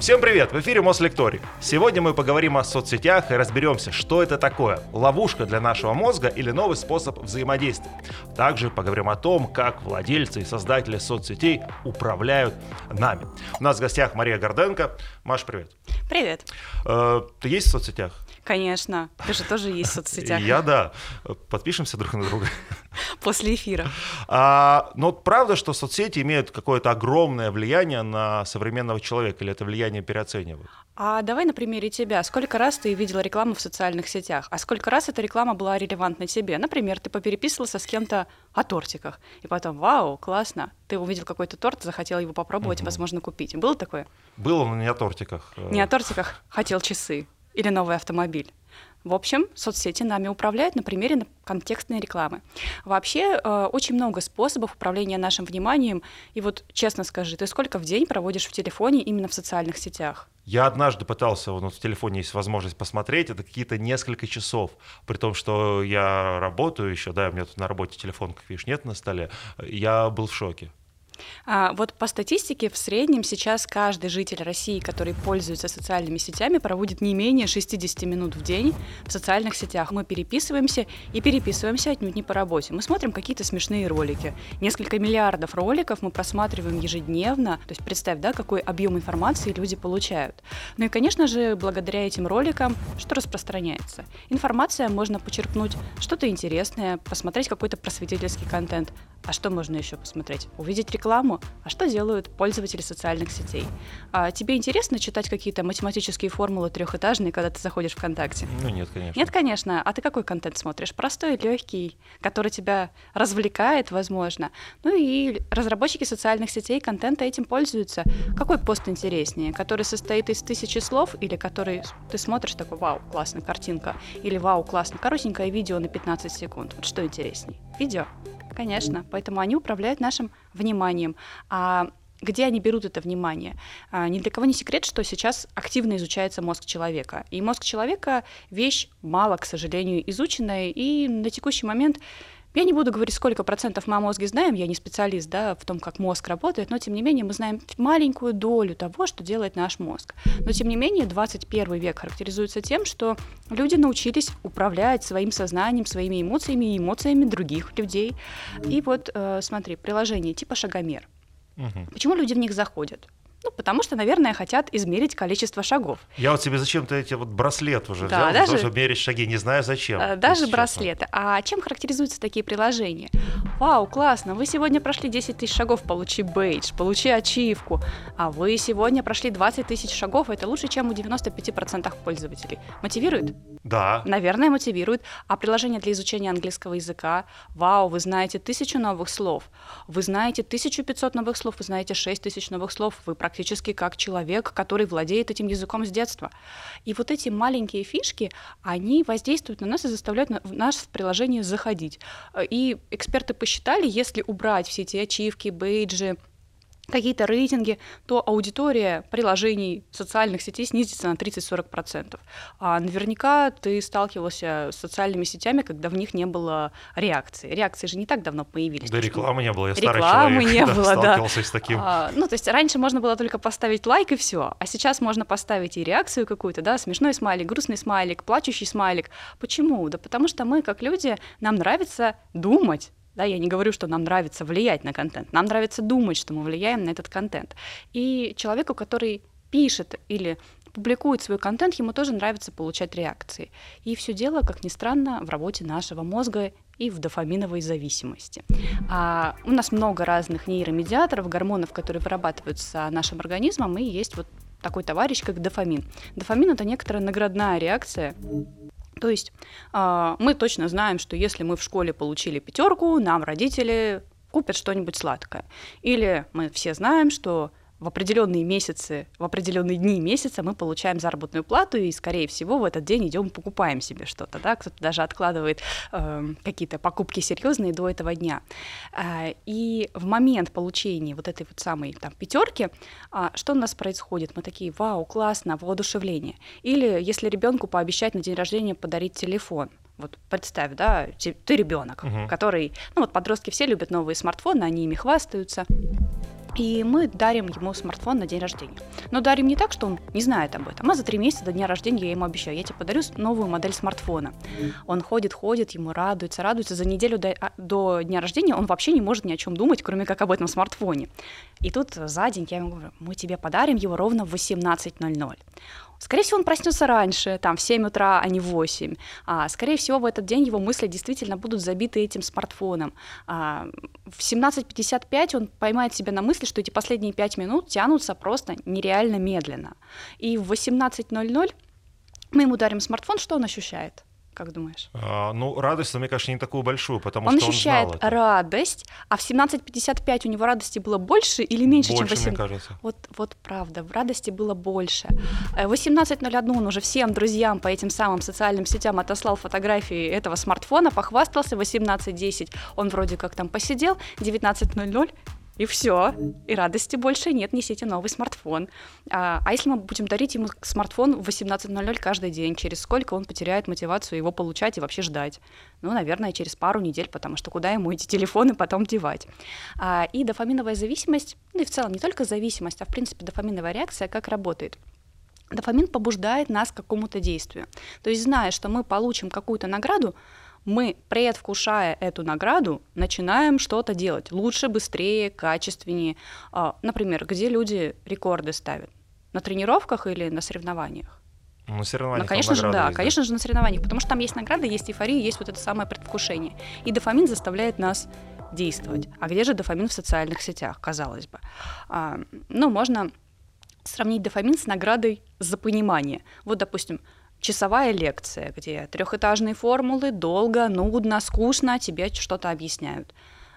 Всем привет! В эфире Мослекторий. Сегодня мы поговорим о соцсетях и разберемся, что это такое. Ловушка для нашего мозга или новый способ взаимодействия. Также поговорим о том, как владельцы и создатели соцсетей управляют нами. У нас в гостях Мария Горденко. Маш, привет. Привет. Э, ты есть в соцсетях? Конечно. Ты же тоже есть в соцсетях. Я да. Подпишемся друг на друга. После эфира. А, но правда, что соцсети имеют какое-то огромное влияние на современного человека, или это влияние переоценивают? А давай на примере тебя. Сколько раз ты видела рекламу в социальных сетях? А сколько раз эта реклама была релевантна тебе? Например, ты попереписывался с кем-то о тортиках, и потом, вау, классно, ты увидел какой-то торт, захотел его попробовать, угу. возможно, купить. Было такое? Было, но не о тортиках. Не о тортиках, хотел часы или новый автомобиль. В общем, соцсети нами управляют на примере контекстной рекламы. Вообще, э, очень много способов управления нашим вниманием. И вот честно скажи, ты сколько в день проводишь в телефоне именно в социальных сетях? Я однажды пытался, вот в телефоне есть возможность посмотреть, это какие-то несколько часов, при том, что я работаю еще, да, у меня тут на работе телефон, как видишь, нет на столе, я был в шоке. А, вот по статистике в среднем сейчас каждый житель России, который пользуется социальными сетями, проводит не менее 60 минут в день в социальных сетях. Мы переписываемся и переписываемся отнюдь не по работе. Мы смотрим какие-то смешные ролики. Несколько миллиардов роликов мы просматриваем ежедневно. То есть представь, да, какой объем информации люди получают. Ну и, конечно же, благодаря этим роликам что распространяется? Информация можно почерпнуть что-то интересное, посмотреть какой-то просветительский контент. А что можно еще посмотреть? Увидеть рекламу рекламу, а что делают пользователи социальных сетей. А тебе интересно читать какие-то математические формулы трехэтажные, когда ты заходишь ВКонтакте? Ну нет, конечно. Нет, конечно. А ты какой контент смотришь? Простой, легкий, который тебя развлекает, возможно. Ну и разработчики социальных сетей контента этим пользуются. Какой пост интереснее? Который состоит из тысячи слов или который ты смотришь такой, вау, классная картинка, или вау, классно, коротенькое видео на 15 секунд. Вот что интереснее? Видео конечно. Поэтому они управляют нашим вниманием. А где они берут это внимание? А, ни для кого не секрет, что сейчас активно изучается мозг человека. И мозг человека — вещь мало, к сожалению, изученная, и на текущий момент я не буду говорить, сколько процентов мы о мозге знаем, я не специалист да, в том, как мозг работает, но тем не менее мы знаем маленькую долю того, что делает наш мозг. Но тем не менее 21 век характеризуется тем, что люди научились управлять своим сознанием, своими эмоциями и эмоциями других людей. И вот э, смотри, приложение типа шагомер. Угу. Почему люди в них заходят? Ну, потому что, наверное, хотят измерить количество шагов. Я вот себе зачем-то эти вот браслет уже да, взял, даже, чтобы мерить шаги, не знаю зачем. Э, даже браслеты. А чем характеризуются такие приложения? Вау, классно, вы сегодня прошли 10 тысяч шагов, получи бейдж, получи ачивку, а вы сегодня прошли 20 тысяч шагов, это лучше, чем у 95% пользователей. Мотивирует? Да. Наверное, мотивирует. А приложение для изучения английского языка? Вау, вы знаете тысячу новых слов, вы знаете 1500 новых слов, вы знаете 6000 новых слов, вы практически как человек, который владеет этим языком с детства. И вот эти маленькие фишки, они воздействуют на нас и заставляют нас в приложение заходить. И эксперты посчитали, если убрать все эти ачивки, бейджи, какие-то рейтинги, то аудитория приложений социальных сетей снизится на 30-40%. А наверняка ты сталкивался с социальными сетями, когда в них не было реакции. Реакции же не так давно появились. Да рекламы не было, я старый рекламы человек, не да, было, сталкивался да. с таким. А, ну, то есть раньше можно было только поставить лайк и все, а сейчас можно поставить и реакцию какую-то, да, смешной смайлик, грустный смайлик, плачущий смайлик. Почему? Да потому что мы, как люди, нам нравится думать, да, я не говорю, что нам нравится влиять на контент, нам нравится думать, что мы влияем на этот контент. И человеку, который пишет или публикует свой контент, ему тоже нравится получать реакции. И все дело, как ни странно, в работе нашего мозга и в дофаминовой зависимости. А у нас много разных нейромедиаторов, гормонов, которые вырабатываются нашим организмом, и есть вот такой товарищ, как дофамин. Дофамин — это некоторая наградная реакция то есть э, мы точно знаем, что если мы в школе получили пятерку, нам родители купят что-нибудь сладкое. Или мы все знаем, что в определенные месяцы, в определенные дни месяца мы получаем заработную плату и, скорее всего, в этот день идем покупаем себе что-то, да, кто-то даже откладывает э, какие-то покупки серьезные до этого дня. Э, и в момент получения вот этой вот самой там пятерки, э, что у нас происходит? Мы такие, вау, классно, воодушевление. Или если ребенку пообещать на день рождения подарить телефон, вот представь, да, ты ребенок, угу. который, ну вот подростки все любят новые смартфоны, они ими хвастаются. И мы дарим ему смартфон на день рождения. Но дарим не так, что он не знает об этом, а за три месяца до дня рождения я ему обещаю, я тебе подарю новую модель смартфона. Он ходит, ходит, ему радуется, радуется. За неделю до, а, до дня рождения он вообще не может ни о чем думать, кроме как об этом смартфоне. И тут за день я ему говорю, мы тебе подарим его ровно в 18.00. Скорее всего, он проснется раньше, там, в 7 утра, а не в 8. А, скорее всего, в этот день его мысли действительно будут забиты этим смартфоном. А, в 17.55 он поймает себя на мысли, что эти последние 5 минут тянутся просто нереально медленно. И в 18.00 мы ему дарим смартфон, что он ощущает? Как думаешь? А, ну, радость, мне кажется, не такую большую, потому он что ощущает он знал это. радость, а в 17.55 у него радости было больше или меньше, Больше, чем в мне 18? кажется. Вот, вот правда, в радости было больше. Э, В 18.01 он уже всем друзьям по этим самым социальным сетям отослал фотографии этого смартфона, похвастался. В 18.10 он вроде как там посидел, 19.00 и все. И радости больше нет, несите новый смартфон. А, а если мы будем дарить ему смартфон в 18.00 каждый день, через сколько он потеряет мотивацию его получать и вообще ждать? Ну, наверное, через пару недель, потому что куда ему эти телефоны потом девать? А, и дофаминовая зависимость, ну и в целом не только зависимость, а в принципе дофаминовая реакция как работает? Дофамин побуждает нас к какому-то действию. То есть, зная, что мы получим какую-то награду, мы, предвкушая эту награду, начинаем что-то делать лучше, быстрее, качественнее. А, Например, где люди рекорды ставят? На тренировках или на соревнованиях? Ну, соревнования Ну, конечно же, да, конечно же, на соревнованиях, потому что там есть награды, есть эйфория, есть вот это самое предвкушение. И дофамин заставляет нас действовать. А где же дофамин в социальных сетях, казалось бы? А, ну, можно сравнить дофамин с наградой за понимание. Вот, допустим, часовая лекция, где трехэтажные формулы, долго, нудно, скучно, тебе что-то объясняют.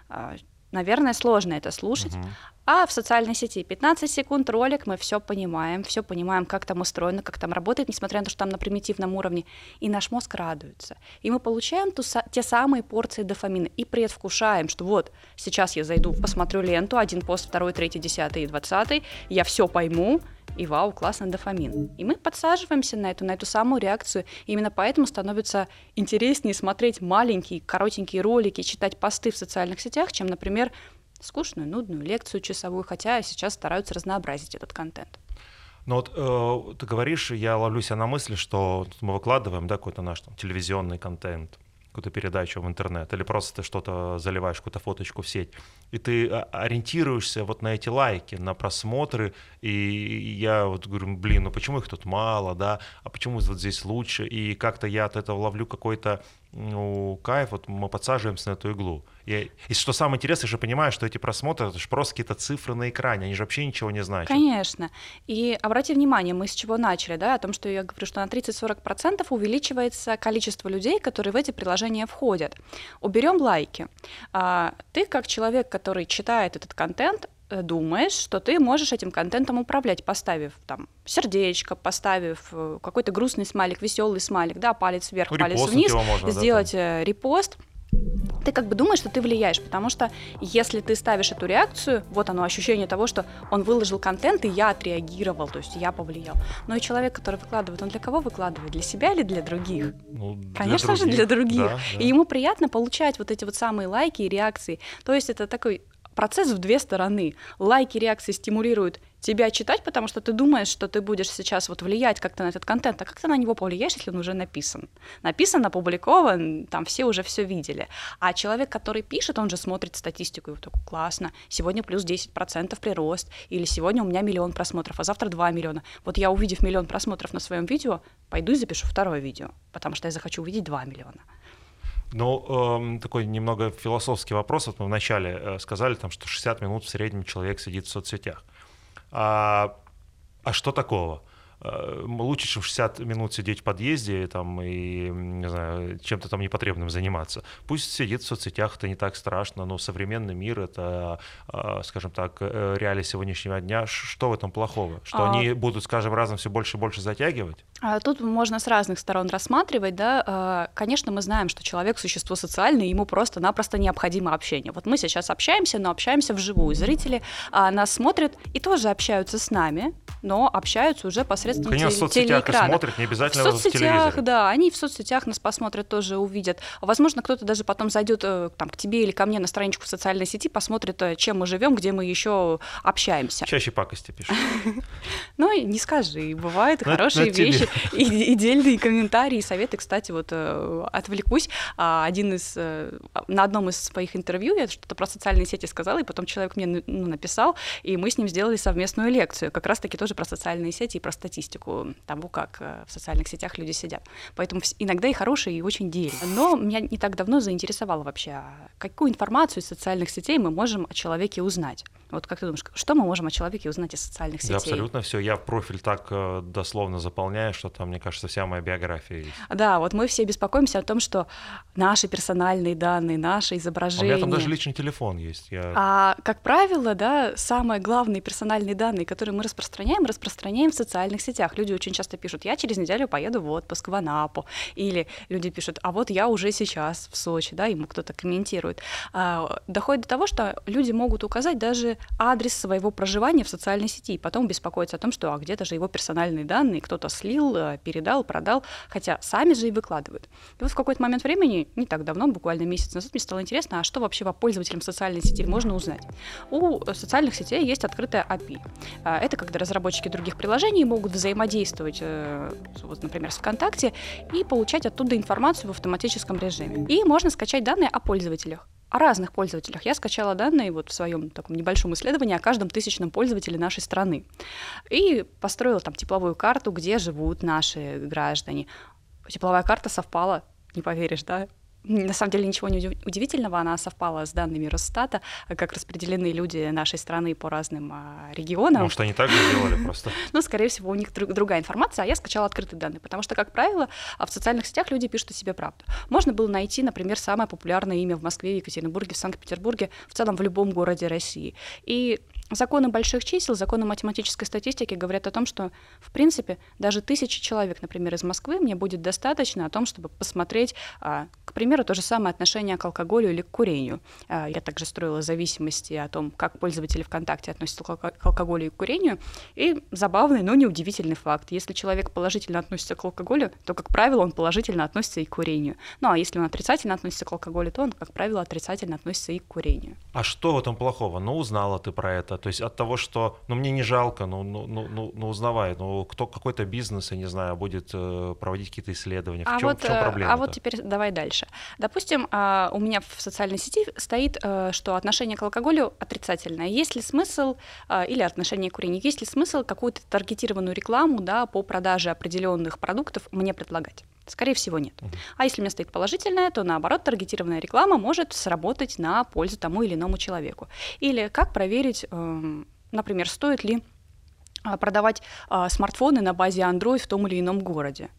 А, Наверное, сложно это слушать. Мгм. А в социальной сети 15 секунд ролик, мы все понимаем, все понимаем, как там устроено, как там работает, несмотря на то, что там на примитивном уровне, и наш мозг радуется. И мы получаем ту, те самые порции дофамина и предвкушаем, что вот сейчас я зайду, посмотрю ленту, один пост, второй, третий, десятый и двадцатый, я все пойму, и вау, классный дофамин. И мы подсаживаемся на эту, на эту самую реакцию. И именно поэтому становится интереснее смотреть маленькие, коротенькие ролики, читать посты в социальных сетях, чем, например, скучную, нудную лекцию часовую, хотя сейчас стараются разнообразить этот контент. Ну вот э, ты говоришь, я ловлю себя на мысли, что мы выкладываем, да, какой-то наш там, телевизионный контент, какую-то передачу в интернет, или просто ты что-то заливаешь, какую-то фоточку в сеть, и ты а, ориентируешься вот на эти лайки, на просмотры, и я вот говорю, блин, ну почему их тут мало, да, а почему вот здесь лучше, и как-то я от этого ловлю какой-то ну, кайф, вот мы подсаживаемся на эту иглу. Я- и что самое интересное, же понимаю, что эти просмотры, это же просто какие-то цифры на экране, они же вообще ничего не значат. Конечно. И обрати внимание, мы с чего начали, да, о том, что я говорю, что на 30-40% увеличивается количество людей, которые в эти приложения входят. Уберем лайки. А, Ты, как человек, который читает этот контент, э, думаешь, что ты можешь этим контентом управлять, поставив там сердечко, поставив э, какой-то грустный смайлик, веселый смайлик, да, палец вверх, Ну, палец вниз, можно, да, там. сделать э, репост. Ты как бы думаешь, что ты влияешь, потому что если ты ставишь эту реакцию, вот оно ощущение того, что он выложил контент, и я отреагировал, то есть я повлиял. Но и человек, который выкладывает, он для кого выкладывает? Для себя или для других? Ну, для Конечно же, для других. Да, да. И ему приятно получать вот эти вот самые лайки и реакции. То есть это такой процесс в две стороны. Лайки, реакции стимулируют тебя читать, потому что ты думаешь, что ты будешь сейчас вот влиять как-то на этот контент, а как ты на него повлияешь, если он уже написан? Написан, опубликован, там все уже все видели. А человек, который пишет, он же смотрит статистику и вот такой, классно, сегодня плюс 10% прирост, или сегодня у меня миллион просмотров, а завтра 2 миллиона. Вот я, увидев миллион просмотров на своем видео, пойду и запишу второе видео, потому что я захочу увидеть 2 миллиона. Ну, эм, такой немного философский вопрос. Вот мы вначале э, сказали, там, что 60 минут в среднем человек сидит в соцсетях. А, а что такого? Лучше, чем 60 минут сидеть в подъезде там, и, не знаю, чем-то там непотребным заниматься. Пусть сидит в соцсетях, это не так страшно, но современный мир — это, э, скажем так, э, реалии сегодняшнего дня. Что в этом плохого? Что А- они будут с каждым разом все больше и больше затягивать? А Тут можно с разных сторон рассматривать, да. А, Конечно, мы знаем, что человек существо социальное, ему просто-напросто необходимо общение. Вот мы сейчас общаемся, но общаемся вживую. Зрители а, нас смотрят и тоже общаются с нами, но общаются уже посредством посредством Конечно, в теле- соцсетях и смотрят, не В обязательно в соцсетях, телевизоре. да, они в соцсетях нас посмотрят, тоже увидят. Возможно, кто-то даже потом зайдет э, там, к тебе или ко мне на страничку в социальной сети, посмотрит, э, чем мы живем, где мы еще общаемся. Чаще пакости пишут. Ну, не скажи, бывают хорошие вещи, и, и дельные комментарии, и советы. Кстати, вот э, отвлекусь, а, один из, э, на одном из своих интервью я что-то про социальные сети сказала, и потом человек мне ну, написал, и мы с ним сделали совместную лекцию, как раз-таки тоже про социальные сети и про статистику того, как э, в социальных сетях люди сидят. Поэтому иногда и хорошие, и очень дельные. Но меня не так давно заинтересовало вообще, а какую информацию из социальных сетей мы можем о человеке узнать. Вот как ты думаешь, что мы можем о человеке узнать из социальных сетей? Да, абсолютно все. Я профиль так дословно заполняю, что там, мне кажется, вся моя биография есть. Да, вот мы все беспокоимся о том, что наши персональные данные, наши А У изображения. меня там даже личный телефон есть. Я... А, как правило, да, самые главные персональные данные, которые мы распространяем, распространяем в социальных сетях. Люди очень часто пишут, я через неделю поеду в отпуск в Анапу. Или люди пишут, а вот я уже сейчас в Сочи, да, ему кто-то комментирует. А, доходит до того, что люди могут указать даже адрес своего проживания в социальной сети, и потом беспокоиться о том, что а где-то же его персональные данные кто-то слил, э, передал, продал, хотя сами же и выкладывают. И вот в какой-то момент времени, не так давно, буквально месяц назад, мне стало интересно, а что вообще по пользователям социальной сети можно узнать? У э, социальных сетей есть открытая API. А, Это когда разработчики других приложений могут взаимодействовать, э, вот, например, с ВКонтакте и получать оттуда информацию в автоматическом режиме. И можно скачать данные о пользователях о разных пользователях. Я скачала данные вот в своем таком небольшом исследовании о каждом тысячном пользователе нашей страны. И построила там тепловую карту, где живут наши граждане. Тепловая карта совпала, не поверишь, да? На самом деле ничего не удив- удивительного, она совпала с данными Росстата, как распределены люди нашей страны по разным а, регионам. Может, они так же делали просто. Но, скорее всего, у них друг- другая информация, а я скачала открытые данные, потому что, как правило, а в социальных сетях люди пишут о себе правду. Можно было найти, например, самое популярное имя в Москве, Екатеринбурге, в Санкт-Петербурге, в целом в любом городе России. И законы больших чисел, законы математической статистики говорят о том, что, в принципе, даже тысячи человек, например, из Москвы, мне будет достаточно о том, чтобы посмотреть, а, к примеру, то же самое отношение к алкоголю или к курению. А, Я также строила зависимости о том, как пользователи ВКонтакте относятся к алко- к алкоголю и к курению. И забавный, но неудивительный факт. Если человек положительно относится к алкоголю, то, как правило, он положительно относится и к курению. Ну а если он отрицательно относится к алкоголю, то он, как правило, отрицательно относится и к курению. А что в этом плохого? Ну, узнала ты про это. То есть от того, что, ну, мне не жалко, ну, ну, ну, ну, ну узнавай. Ну, кто какой-то бизнес, я не знаю, будет э, проводить какие-то исследования. В А чем, вот, в чем э, проблема? а вот теперь давай дальше. Допустим, а, у меня в социальной сети стоит, э, что отношение к алкоголю отрицательное. Есть ли смысл, а, или отношение к курению, есть ли смысл какую-то таргетированную рекламу да, по продаже определенных продуктов мне предлагать? Скорее всего, нет. Мгм. А если у меня стоит положительное, то наоборот, таргетированная реклама может сработать на пользу тому или иному человеку. Или как проверить, эм, например, стоит ли а, продавать а, смартфоны на базе Android в том или ином городе.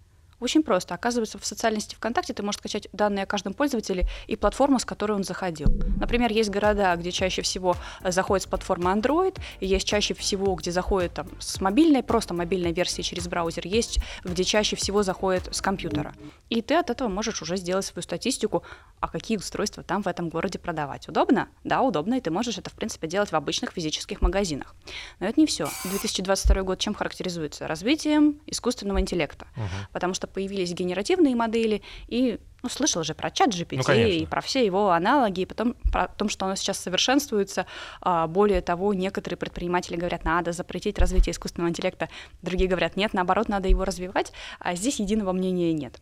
Очень просто. Оказывается, в социальной сети ВКонтакте ты можешь скачать данные о каждом пользователе и платформу, с которой он заходил. Например, есть города, где чаще всего э, заходит с платформы Android, есть чаще всего, где заходит там, с мобильной, просто мобильной версии через браузер, есть, где чаще всего заходит с компьютера. И ты от этого можешь уже сделать свою статистику, а какие устройства там в этом городе продавать. Удобно? Да, удобно, и ты можешь это, в принципе, делать в обычных физических магазинах. Но это не все. 2022 год чем характеризуется? Развитием искусственного интеллекта. Мгм. Потому что появились генеративные модели, и ну, слышал же про чат GPT Ну, конечно. и про все его аналоги, и потом про том, что оно сейчас совершенствуется. А, Более того, некоторые предприниматели говорят, надо запретить развитие искусственного интеллекта, другие говорят, нет, наоборот, надо его развивать, а здесь единого мнения нет.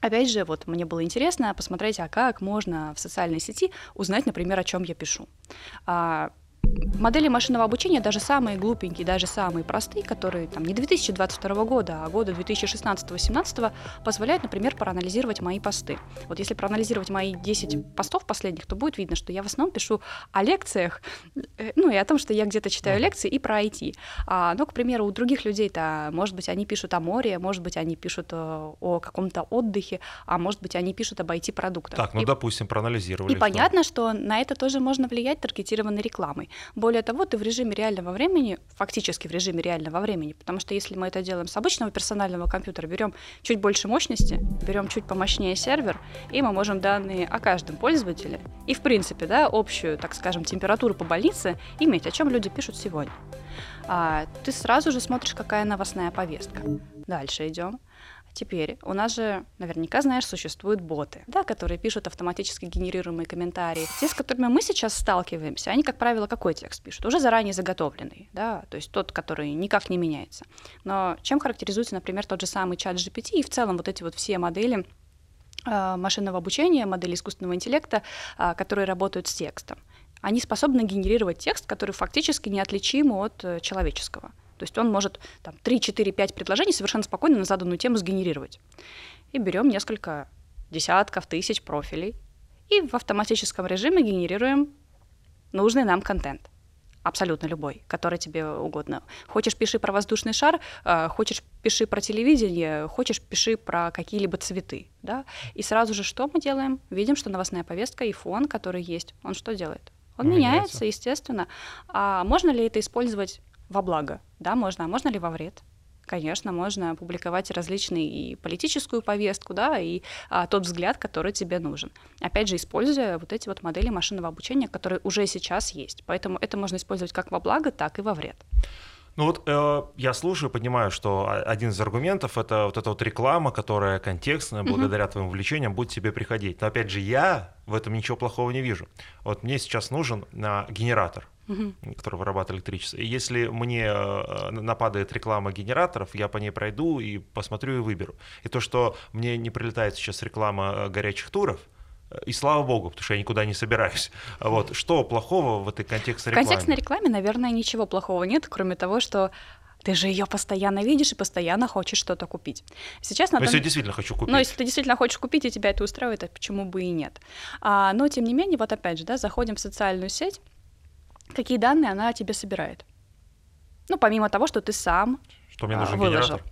Опять же, вот мне было интересно посмотреть, а как можно в социальной сети узнать, например, о чем я пишу. Модели машинного обучения, даже самые глупенькие, даже самые простые, которые там не 2022 года, а года 2016-2017, позволяют, например, проанализировать мои посты. Вот если проанализировать мои 10 постов последних, то будет видно, что я в основном пишу о лекциях, э, ну и о том, что я где-то читаю лекции и про IT. А, но, к примеру, у других людей-то, может быть, они пишут о море, может быть, они пишут э, о каком-то отдыхе, а может быть, они пишут об IT-продуктах. Так, ну, И- допустим, проанализировали. и понятно, что на это тоже можно влиять таргетированной рекламой. Более того, ты в режиме реального времени, фактически в режиме реального времени, потому что если мы это делаем с обычного персонального компьютера, берем чуть больше мощности, берем чуть помощнее сервер, и мы можем данные о каждом пользователе и, в принципе, да, общую, так скажем, температуру по больнице иметь, о чем люди пишут сегодня. А, ты сразу же смотришь, какая новостная повестка. Дальше идем. Теперь у нас же, наверняка знаешь, существуют боты, да, которые пишут автоматически генерируемые комментарии. Те, с которыми мы сейчас сталкиваемся, они, как правило, какой текст пишут? Уже заранее заготовленный, да, то есть тот, который никак не меняется. Но чем характеризуется, например, тот же самый чат GPT и в целом вот эти вот все модели а, машинного обучения, модели искусственного интеллекта, а, которые работают с текстом. Они способны генерировать текст, который фактически неотличим от э, человеческого. То есть он может там, 3, 4, 5 предложений совершенно спокойно на заданную тему сгенерировать. И берем несколько десятков, тысяч профилей и в автоматическом режиме генерируем нужный нам контент. Абсолютно любой, который тебе угодно. Хочешь, пиши про воздушный шар, э, хочешь, пиши про телевидение, хочешь, пиши про какие-либо цветы. Да? И сразу же что мы делаем? Видим, что новостная повестка и фон, который есть, он что делает? Он меняется, меняется естественно. А можно ли это использовать во благо, да, можно, а можно ли во вред? Конечно, можно публиковать различные и политическую повестку, да, и а, тот взгляд, который тебе нужен. Опять же, используя вот эти вот модели машинного обучения, которые уже сейчас есть. Поэтому это можно использовать как во благо, так и во вред. Ну вот э, я слушаю, понимаю, что один из аргументов это вот эта вот реклама, которая контекстная, благодаря mm-hmm. твоим увлечениям будет тебе приходить. Но опять же, я в этом ничего плохого не вижу. Вот мне сейчас нужен на генератор угу. который вырабатывает электричество. И если мне э, нападает реклама генераторов, я по ней пройду и посмотрю и выберу. И то, что мне не прилетает сейчас реклама э, горячих туров, э, и слава богу, потому что я никуда не собираюсь. Вот. Что плохого в этой контекстной рекламе? В контекстной рекламе, наверное, ничего плохого нет, кроме того, что ты же ее постоянно видишь и постоянно хочешь что-то купить. Сейчас на том... Если действительно хочу купить. Ну, если ты действительно хочешь купить, и тебя это устраивает, а почему бы и нет? А, но, тем не менее, вот опять же, да, заходим в социальную сеть, какие данные она тебе собирает. Ну, помимо того, что ты сам что мне нужен выложил. генератор.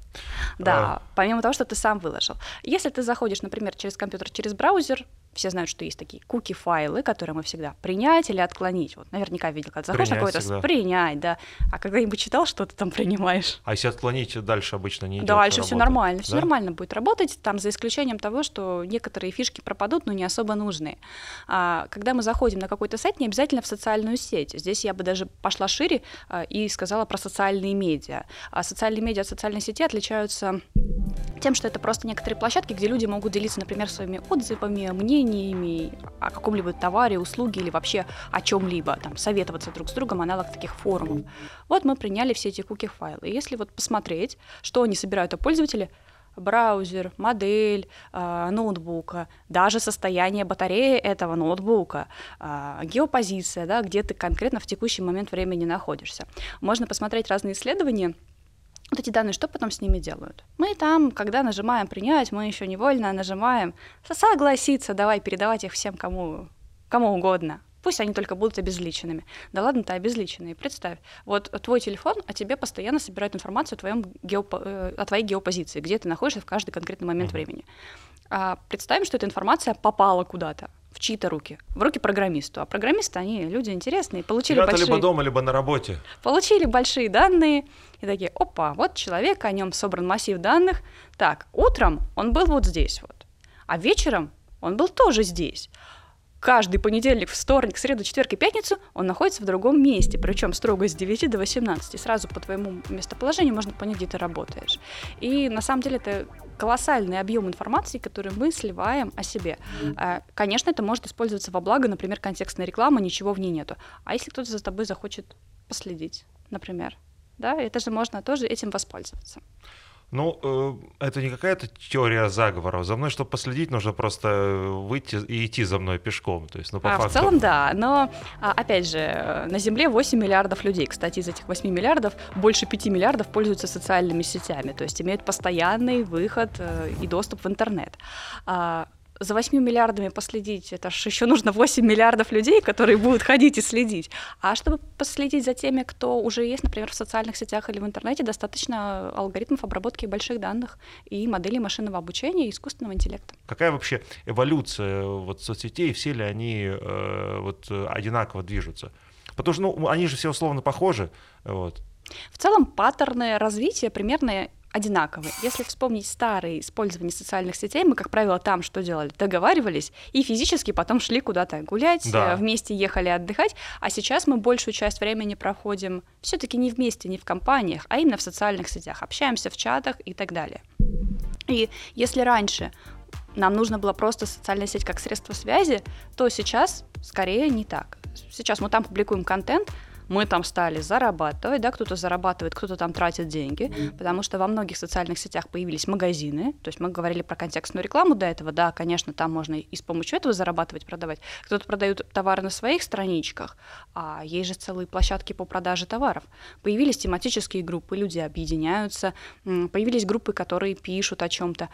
Да, а... помимо того, что ты сам выложил. Если ты заходишь, например, через компьютер, через браузер, все знают, что есть такие куки-файлы, которые мы всегда принять или отклонить. Вот наверняка видел, когда заходишь на какой-то принять, да. А когда-нибудь читал, что ты там принимаешь? А если отклонить, дальше обычно не идет Дальше все нормально, все да? нормально будет работать, там за исключением того, что некоторые фишки пропадут, но не особо нужные. А, когда мы заходим на какой-то сайт, не обязательно в социальную сеть. Здесь я бы даже пошла шире а, и сказала про социальные медиа. А социальные медиа от социальной сети отличаются тем, что это просто некоторые площадки, где люди могут делиться, например, своими отзывами, мнениями о каком-либо товаре, услуге или вообще о чем-либо, там, советоваться друг с другом, аналог таких форумов. Вот мы приняли все эти куки-файлы. И если вот посмотреть, что они собирают о пользователе, браузер, модель э, ноутбука, даже состояние батареи этого ноутбука, э, геопозиция, да, где ты конкретно в текущий момент времени находишься. Можно посмотреть разные исследования, вот эти данные, что потом с ними делают? Мы там, когда нажимаем принять, мы еще невольно нажимаем согласиться, давай передавать их всем, кому, кому угодно. Пусть они только будут обезличенными. Да ладно, ты обезличенный. Представь, вот твой телефон о тебе постоянно собирает информацию о, твоем геопо- э, о твоей геопозиции, где ты находишься в каждый конкретный момент времени. А представим, что эта информация попала куда-то в чьи-то руки, в руки программисту. А программисты, они люди интересные, получили Ребята большие... либо дома, либо на работе. Получили большие данные, и такие, опа, вот человек, о нем собран массив данных. Так, утром он был вот здесь вот, а вечером он был тоже здесь каждый понедельник, вторник, среду, четверг и пятницу он находится в другом месте, причем строго с 9 до 18. Сразу по твоему местоположению можно понять, где ты работаешь. И на самом деле это колоссальный объем информации, который мы сливаем о себе. А, конечно, это может использоваться во благо, например, контекстная реклама, ничего в ней нету. А если кто-то за тобой захочет последить, например, да, это же можно тоже этим воспользоваться. Ну, э, это не какая-то теория заговора. За мной, чтобы последить, нужно просто выйти и идти за мной пешком. То есть, ну, по а, факту. В целом, да. Но, а, опять же, на Земле 8 миллиардов людей. Кстати, из этих 8 миллиардов больше 5 миллиардов пользуются социальными сетями. То есть имеют постоянный выход э, и доступ в интернет. За 8 миллиардами последить, это же еще нужно 8 миллиардов людей, которые будут ходить и следить. А чтобы последить за теми, кто уже есть, например, в социальных сетях или в интернете, достаточно алгоритмов обработки больших данных и моделей машинного обучения и искусственного интеллекта. Какая вообще эволюция вот соцсетей, все ли они э, вот одинаково движутся? Потому что ну, они же все условно похожи. Вот. В целом паттерны развития примерно одинаковые. Если вспомнить старые использование социальных сетей, мы, как правило, там что делали? Договаривались и физически потом шли куда-то гулять, да. Э, вместе ехали отдыхать, а сейчас мы большую часть времени проходим все таки не вместе, не в компаниях, а именно в социальных сетях, общаемся в чатах и так далее. И если раньше нам нужно было просто социальная сеть как средство связи, то сейчас скорее не так. Сейчас мы там публикуем контент, мы там стали зарабатывать, да, кто-то зарабатывает, кто-то там тратит деньги, потому что во многих социальных сетях появились магазины, то есть мы говорили про контекстную рекламу до этого, да, конечно, там можно и с помощью этого зарабатывать, продавать. Кто-то продает товары на своих страничках, а есть же целые площадки по продаже товаров. Появились тематические группы, люди объединяются, появились группы, которые пишут о чем-то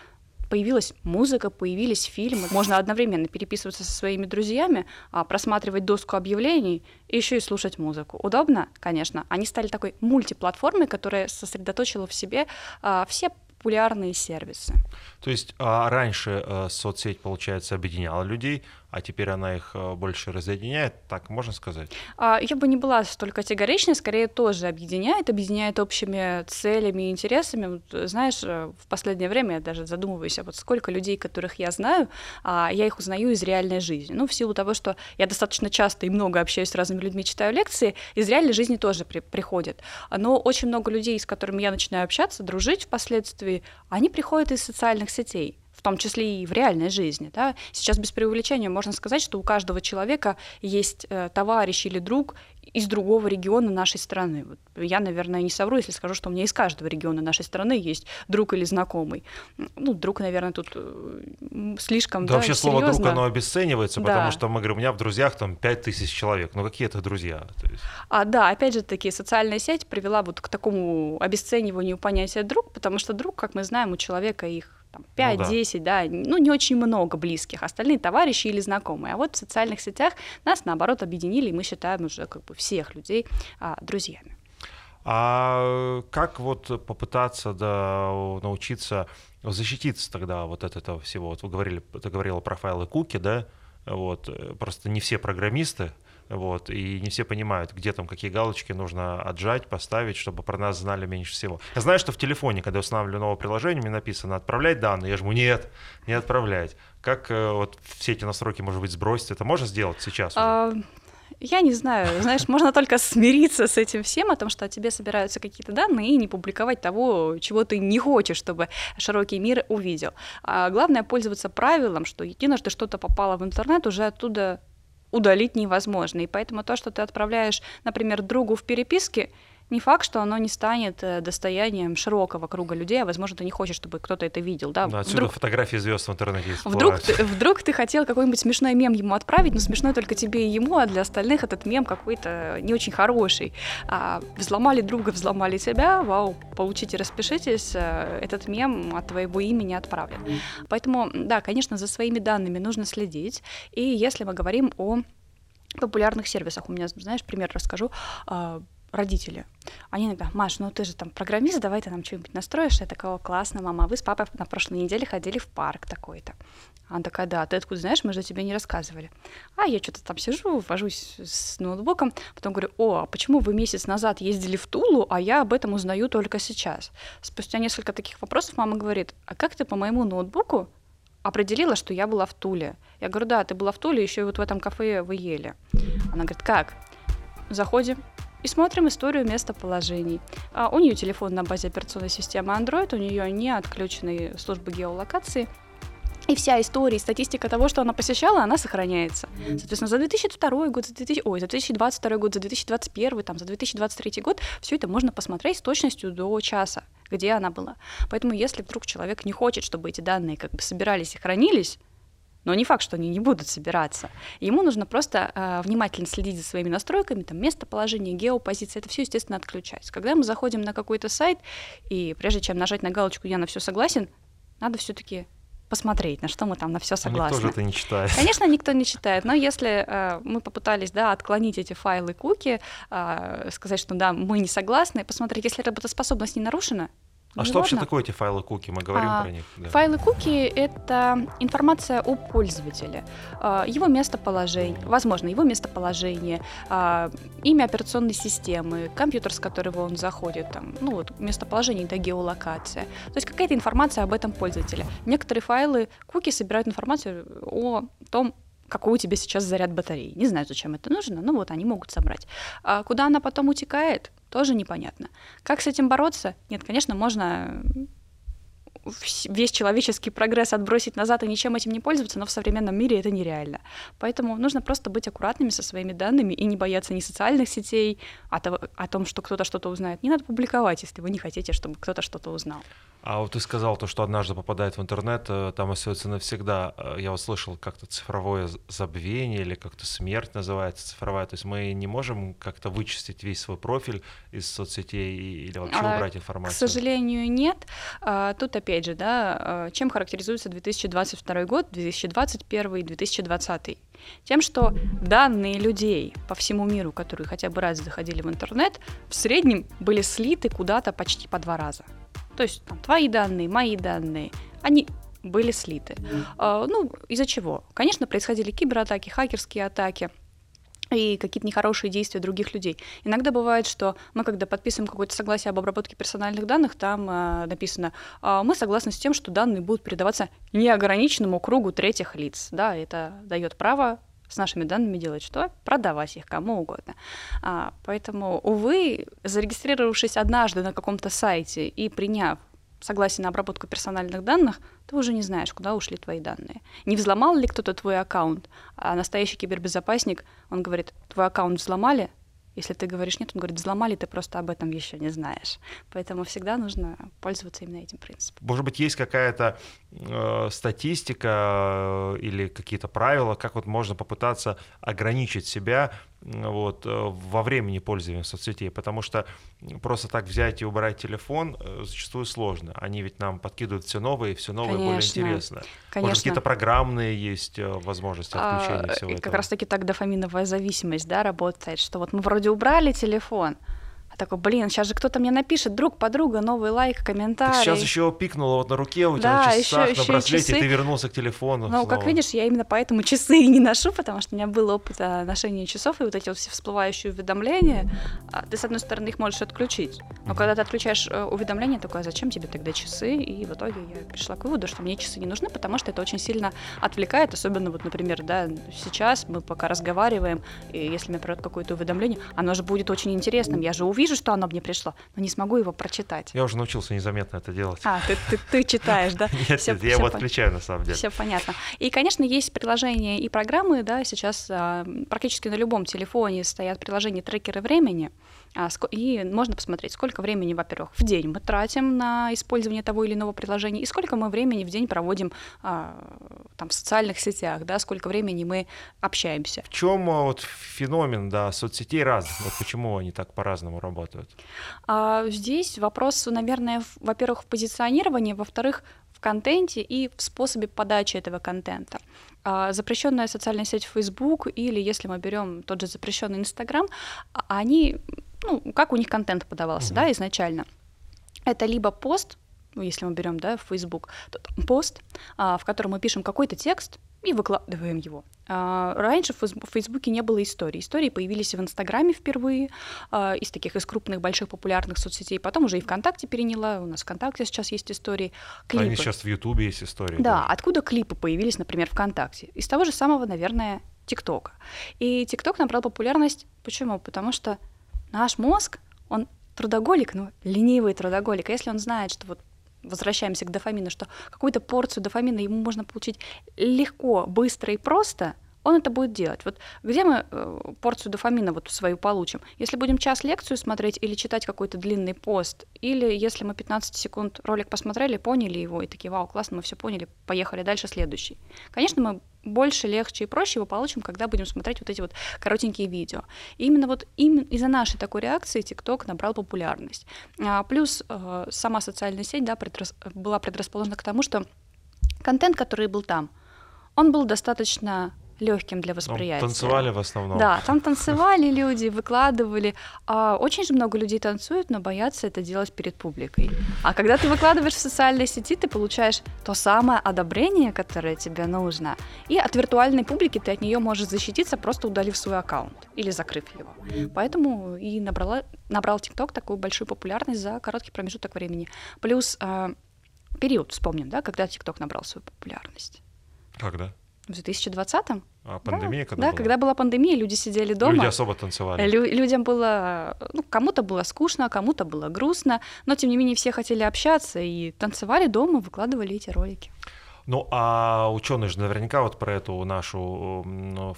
появилась музыка, появились фильмы. Можно одновременно переписываться со своими друзьями, а, просматривать доску объявлений и еще и слушать музыку. Удобно, конечно. Они стали такой мультиплатформой, которая сосредоточила в себе а, все популярные сервисы. То есть а раньше а, соцсеть, получается, объединяла людей, а теперь она их э, больше разъединяет, так можно сказать? А, я бы не была столь категоричной, скорее тоже объединяет, объединяет общими целями и интересами. Знаешь, э, в последнее время я даже задумываюсь, а вот сколько людей, которых я знаю, а, я их узнаю из реальной жизни. Ну, в силу того, что я достаточно часто и много общаюсь с разными людьми, читаю лекции, из реальной жизни тоже при, приходят. Но очень много людей, с которыми я начинаю общаться, дружить впоследствии, они приходят из социальных сетей в том числе и в реальной жизни. Да? Сейчас без преувеличения можно сказать, что у каждого человека есть э, товарищ или друг из другого региона нашей страны. Вот я, наверное, не совру, если скажу, что у меня из каждого региона нашей страны есть друг или знакомый. Ну, друг, наверное, тут э, слишком, да, да вообще серьезно. слово «друг», оно обесценивается, да. потому что мы говорим, у меня в друзьях там 5000 человек. Ну, какие это друзья? есть... А, да, опять же таки, социальная сеть привела вот к такому обесцениванию понятия «друг», потому что друг, как мы знаем, у человека их там, 5-10, ну, да. да, ну не очень много близких, остальные товарищи или знакомые. А вот в социальных сетях нас, наоборот, объединили, и мы считаем уже как бы всех людей а, друзьями. А как вот попытаться да, научиться защититься тогда вот от этого всего? Вот вы говорили, ты говорила про файлы куки, да? Вот, э, просто не все программисты, вот, и не все понимают, где там какие галочки нужно отжать, поставить, чтобы про нас знали меньше всего. Я знаю, что в телефоне, когда я устанавливаю новое приложение, мне написано «отправлять данные», я жму «нет, не отправлять». Как э, вот все эти настройки, может быть, сбросить? Это можно сделать сейчас? А, я не знаю, знаешь, можно только смириться с этим всем, о том, что о тебе собираются какие-то данные, и не публиковать того, чего ты не хочешь, чтобы широкий мир увидел. А главное пользоваться правилом, что единожды что-то попало в интернет, уже оттуда удалить невозможно. И поэтому то, что ты отправляешь, например, другу в переписке, не факт, что оно не станет э, достоянием широкого круга людей, а возможно, ты не хочешь, чтобы кто-то это видел. Да? Да, отсюда вдруг... фотографии звезд в интернете есть. Вдруг ты, вдруг ты хотел какой-нибудь смешной мем ему отправить, но смешной только тебе и ему, а для остальных этот мем какой-то не очень хороший. А, взломали друга, взломали тебя, вау, получите, распишитесь, э, этот мем от твоего имени отправлен. Поэтому, да, конечно, за своими данными нужно следить. И если мы говорим о популярных сервисах, у меня, знаешь, пример расскажу а, родители. Они иногда, Маш, ну ты же там программист, давай ты нам что-нибудь настроишь. Я такого классно, мама, вы с папой на прошлой неделе ходили в парк такой-то. Она такая, да, ты откуда знаешь, мы же тебе не рассказывали. А я что-то там сижу, вожусь с ноутбуком, потом говорю, о, а почему вы месяц назад ездили в Тулу, а я об этом узнаю только сейчас? Спустя несколько таких вопросов мама говорит, а как ты по моему ноутбуку определила, что я была в Туле? Я говорю, да, ты была в Туле, еще и вот в этом кафе вы ели. Она говорит, как? Заходим, и смотрим историю местоположений. А у нее телефон на базе операционной системы Android, у нее не отключены службы геолокации. И вся история, статистика того, что она посещала, она сохраняется. Соответственно, за 2002 год, за, 2000, ой, за 2022 год, за 2021, там, за 2023 год все это можно посмотреть с точностью до часа, где она была. Поэтому если вдруг человек не хочет, чтобы эти данные как бы собирались и хранились, но не факт, что они не будут собираться. Ему нужно просто э, внимательно следить за своими настройками, там местоположение, геопозиция, это все, естественно, отключать. Когда мы заходим на какой-то сайт, и прежде чем нажать на галочку «Я на все согласен», надо все-таки посмотреть, на что мы там на все согласны. А никто же это не читает. Конечно, никто не читает, но если э, мы попытались да, отклонить эти файлы куки, э, сказать, что да, мы не согласны, посмотреть, если работоспособность не нарушена, А что вообще такое эти файлы куки? Мы говорим а, про них. Да. Файлы куки — это информация о пользователе, а, его местоположение, возможно, его местоположение, а, имя операционной системы, компьютер, с которого он заходит, там, ну вот местоположение, да, геолокация. То есть какая-то информация об этом пользователе. Некоторые файлы куки собирают информацию о том, какой у тебя сейчас заряд батареи. Не знаю, зачем это нужно, но вот они могут собрать. А куда она потом утекает, тоже непонятно. Как с этим бороться? Нет, конечно, можно весь человеческий прогресс отбросить назад и ничем этим не пользоваться, но в современном мире это нереально. Поэтому нужно просто быть аккуратными со своими данными и не бояться ни социальных сетей, а того, о том, что кто-то что-то узнает. Не надо публиковать, если вы не хотите, чтобы кто-то что-то узнал. А вот ты сказал то, что однажды попадает в интернет, э, там остается навсегда. Э, я вот слышал как-то цифровое забвение или как-то смерть называется цифровая. То есть мы не можем как-то вычистить весь свой профиль из соцсетей или вообще а, убрать информацию? К сожалению, нет. А, тут опять же, да, а, чем характеризуется 2022 год, 2021 и 2020? Тем, что данные людей по всему миру, которые хотя бы раз заходили в интернет, в среднем были слиты куда-то почти по два раза. То есть там, твои данные, мои данные, они были слиты. А, ну, из-за чего? Конечно, происходили кибератаки, хакерские атаки и какие-то нехорошие действия других людей. Иногда бывает, что мы, когда подписываем какое-то согласие об обработке персональных данных, там э, написано, э, мы согласны с тем, что данные будут передаваться неограниченному кругу третьих лиц. Да, это дает право с нашими данными делать что? Продавать их кому угодно. А, поэтому, увы, зарегистрировавшись однажды на каком-то сайте и приняв согласие на обработку персональных данных, ты уже не знаешь, куда ушли твои данные. Не взломал ли кто-то твой аккаунт, а настоящий кибербезопасник, он говорит, твой аккаунт взломали, если ты говоришь нет, он говорит, взломали, ты просто об этом еще не знаешь. Поэтому всегда нужно пользоваться именно этим принципом. Может быть, есть какая-то статистика э, или какие-то правила, как вот можно попытаться ограничить себя вот, э, во времени пользования соцсетей, потому что просто так взять и убрать телефон э, зачастую сложно. Они ведь нам подкидывают все новые, все новое, Конечно. более интересно. Конечно. Может, какие-то программные есть э, возможности отключения а, всего и этого? Как раз-таки так дофаминовая зависимость да, работает, что вот мы вроде убрали телефон, а такой, блин, сейчас же кто-то мне напишет, друг, подруга, новый лайк, комментарий. Ты сейчас еще пикнула вот на руке у тебя да, на часах, еще, на браслете, и ты вернулся к телефону. Ну, как видишь, я именно поэтому часы и не ношу, потому что у меня был опыт ношения часов, и вот эти вот все всплывающие уведомления, а, ты, с одной стороны, их можешь отключить, но mm-hmm. когда ты отключаешь э, уведомления, такое, а зачем тебе тогда часы? И в итоге я пришла к выводу, что мне часы не нужны, потому что это очень сильно отвлекает, особенно вот, например, да, сейчас мы пока разговариваем, и если мне придет какое-то уведомление, оно же будет очень интересным, я же увижу, что оно мне пришло, но не смогу его прочитать. Я уже научился незаметно это делать. А, ты, ты, ты читаешь, да? Нет, всё, нет, я его отключаю на самом деле. Все понятно. И, конечно, есть приложения и программы, да, сейчас а, практически на любом телефоне стоят приложения трекеры времени, и можно посмотреть, сколько времени, во-первых, в день мы тратим на использование того или иного приложения, и сколько мы времени в день проводим а, там, в социальных сетях, да, сколько времени мы общаемся. В чем а, вот феномен да, соцсетей разных? Вот почему они так по-разному работают? А, здесь вопрос, наверное, во-первых, в позиционировании, во-вторых, контенте и в способе подачи этого контента. А, запрещенная социальная сеть Facebook или если мы берем тот же запрещенный Instagram, они ну, как у них контент подавался, угу. да, изначально. Это либо пост, ну, если мы берем, да, Facebook, то пост, а, в котором мы пишем какой-то текст и выкладываем его. А, раньше в Фейсбуке не было историй. Истории появились в Инстаграме впервые, а, из таких, из крупных, больших, популярных соцсетей. Потом уже и ВКонтакте переняла. У нас ВКонтакте сейчас есть истории. Клипы. Они сейчас в Ютубе есть истории. Да, да, откуда клипы появились, например, ВКонтакте? Из того же самого, наверное, ТикТока. И ТикТок набрал популярность. Почему? Потому что Наш мозг, он трудоголик, но ленивый трудоголик. А если он знает, что вот возвращаемся к дофамину, что какую-то порцию дофамина ему можно получить легко, быстро и просто, он это будет делать. Вот где мы э, порцию дофамина вот свою получим? Если будем час лекцию смотреть или читать какой-то длинный пост, или если мы 15 секунд ролик посмотрели, поняли его и такие, вау, классно, мы все поняли, поехали дальше следующий. Конечно, мы больше, легче и проще его получим, когда будем смотреть вот эти вот коротенькие видео. И именно вот именно из-за нашей такой реакции TikTok набрал популярность. А, плюс э, сама социальная сеть да, предрас... была предрасположена к тому, что контент, который был там, он был достаточно легким для восприятия. танцевали в основном. Да, там танцевали люди, выкладывали. А очень же много людей танцуют, но боятся это делать перед публикой. А когда ты выкладываешь в социальные сети, ты получаешь то самое одобрение, которое тебе нужно. И от виртуальной публики ты от нее можешь защититься, просто удалив свой аккаунт или закрыв его. Поэтому и набрала, набрал TikTok такую большую популярность за короткий промежуток времени. Плюс а, период, вспомним, да, когда TikTok набрал свою популярность. Когда? В 2020-м? А пандемия да, когда да, была? когда была пандемия, люди сидели дома. Люди особо танцевали. Лю- людям было, ну, кому-то было скучно, кому-то было грустно, но тем не менее все хотели общаться и танцевали дома, выкладывали эти ролики. Ну, а ученые же наверняка вот про эту нашу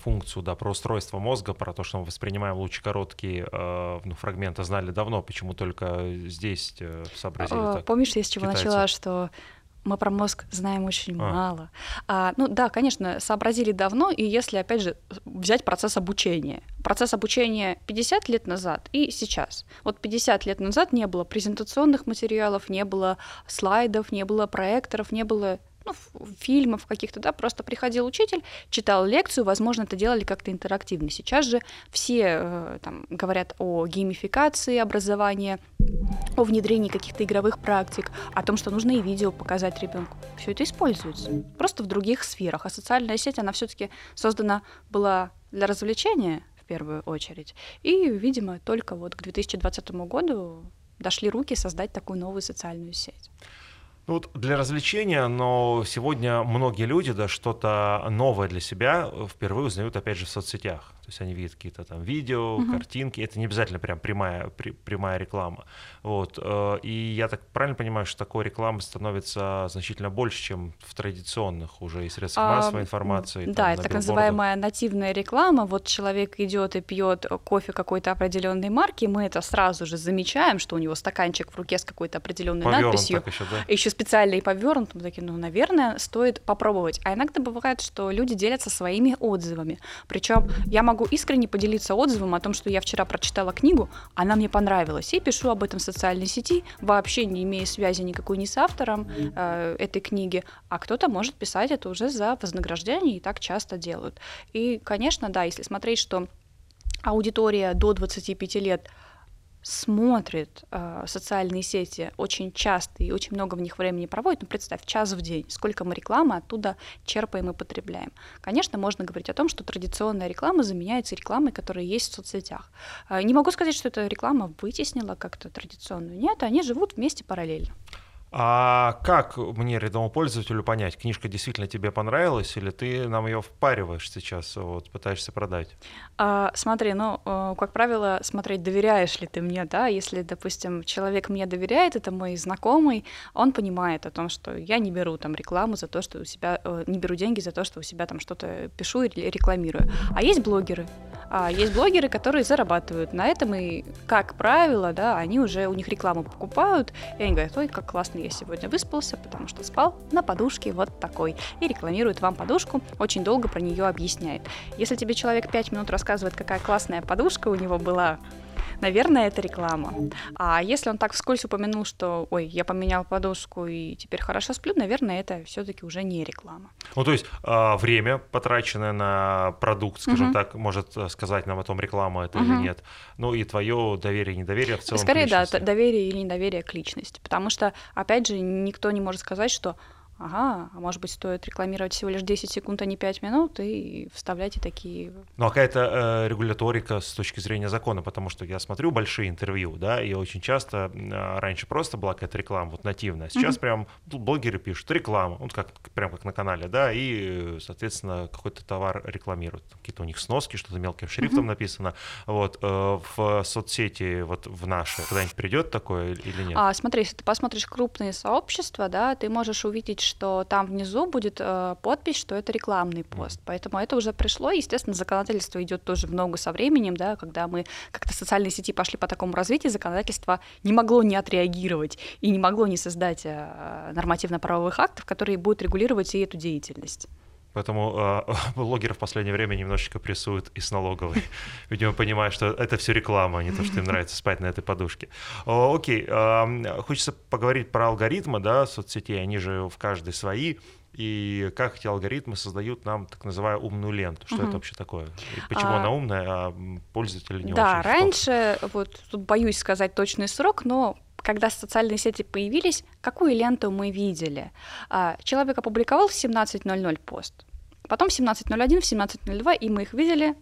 функцию, да, про устройство мозга, про то, что мы воспринимаем лучи короткие э, ну, фрагменты, знали давно, почему только здесь э, сообразили Э, так. Помнишь, я с чего китайцы. начала, что мы про мозг знаем очень А. мало. А, ну да, конечно, сообразили давно, и если, опять же, взять процесс обучения. Процесс обучения 50 лет назад и сейчас. Вот 50 лет назад не было презентационных материалов, не было слайдов, не было проекторов, не было ну, фильмов каких-то, да, просто приходил учитель, читал лекцию, возможно, это делали как-то интерактивно. Сейчас же все э, там, говорят о геймификации образования, о внедрении каких-то игровых практик, о том, что нужно и видео показать ребенку. Все это используется, просто в других сферах. А социальная сеть, она все-таки создана была для развлечения в первую очередь. И, видимо, только вот к 2020 году дошли руки создать такую новую социальную сеть. Ну, вот для развлечения, но сегодня многие люди, да, что-то новое для себя впервые узнают, опять же, в соцсетях. То есть они видят какие-то там видео, Мгм. картинки. Это не обязательно прям прямая, при- прямая реклама. Вот. э, И я так правильно понимаю, что такой рекламы становится значительно больше, чем в традиционных уже и средствах А, массовой информации. там, Да, на это так называемая нативная реклама. Вот человек идет и пьет кофе какой-то определенной марки, мы это сразу же замечаем, что у него стаканчик в руке с какой-то определенной Повёрнут надписью. так еще, да? еще специально и повернут, мы такие, ну, наверное, стоит попробовать. А иногда бывает, что люди делятся своими отзывами. Причем я могу искренне поделиться отзывом о том, что я вчера прочитала книгу, она мне понравилась, и пишу об этом в социальной сети, вообще не имея связи никакой ни с автором э, этой книги, а кто-то может писать это уже за вознаграждение, и так часто делают. И, конечно, да, если смотреть, что аудитория до 25 лет смотрит э, социальные сети очень часто и очень много в них времени проводит, ну представь, час в день, сколько мы рекламы оттуда черпаем и потребляем. Конечно, можно говорить о том, что традиционная реклама заменяется рекламой, которая есть в соцсетях. Э, не могу сказать, что эта реклама вытеснила как-то традиционную. Нет, они живут вместе параллельно. А как мне, рядовому пользователю, понять, книжка действительно тебе понравилась, или ты нам ее впариваешь сейчас, вот, пытаешься продать? А, смотри, ну, э, как правило, смотреть, доверяешь ли ты мне, да, если, допустим, человек мне доверяет, это мой знакомый, он понимает о том, что я не беру там рекламу за то, что у себя, э, не беру деньги за то, что у себя там что-то пишу или рекламирую. А есть блогеры, а есть блогеры, которые зарабатывают на этом, и, как правило, да, они уже, у них рекламу покупают, и они говорят, ой, как классно я сегодня выспался, потому что спал на подушке вот такой, и рекламирует вам подушку, очень долго про нее объясняет. Если тебе человек 5 минут рассказывает, какая классная подушка у него была, наверное, это реклама. А если он так вскользь упомянул, что, ой, я поменял подушку и теперь хорошо сплю, наверное, это все-таки уже не реклама. Ну, то есть а, время, потраченное на продукт, скажем Мгм. так, может э, сказать нам о том, реклама это или Мгм. нет. Ну, и твое доверие, недоверие в целом. Скорее, да, доверие или недоверие к личности. Потому что, опять же, никто не может сказать, что ага, а может быть, стоит рекламировать всего лишь 10 секунд, а не 5 минут, и вставляйте такие... Ну, а какая-то э, регуляторика с точки зрения закона, потому что я смотрю большие интервью, да, и очень часто э, раньше просто была какая-то реклама вот нативная, а сейчас Мгм. прям тут блогеры пишут реклама, вот как прям как на канале, да, и, соответственно, какой-то товар рекламируют, какие-то у них сноски, что-то мелким шрифтом Мгм. написано, вот э, в соцсети вот в наши когда-нибудь придет такое или нет? А, смотри, если ты посмотришь крупные сообщества, да, ты можешь увидеть, что там внизу будет э, подпись, что это рекламный пост. Поэтому это уже пришло. Естественно, законодательство идет тоже в ногу со временем, да, когда мы как-то социальные сети пошли по такому развитию, законодательство не могло не отреагировать и не могло не создать э, нормативно-правовых актов, которые будут регулировать и эту деятельность. Поэтому э, блогеры в последнее время немножечко прессуют и с налоговой. Видимо, понимая, что это все реклама, а не то, что им нравится спать на этой подушке. О, окей, эм, хочется поговорить про алгоритмы, да, соцсетей, они же в каждой свои. и как эти алгоритмы создают нам так называемую умную ленту. Что Мгм. это вообще такое? И почему А, она умная, а м, пользователи не да, очень? в раньше, вот тут боюсь сказать точный срок, но когда социальные сети появились, какую ленту мы видели? А, Человек опубликовал в 17.00 пост, потом в 17.01, в 17.02, и мы их видели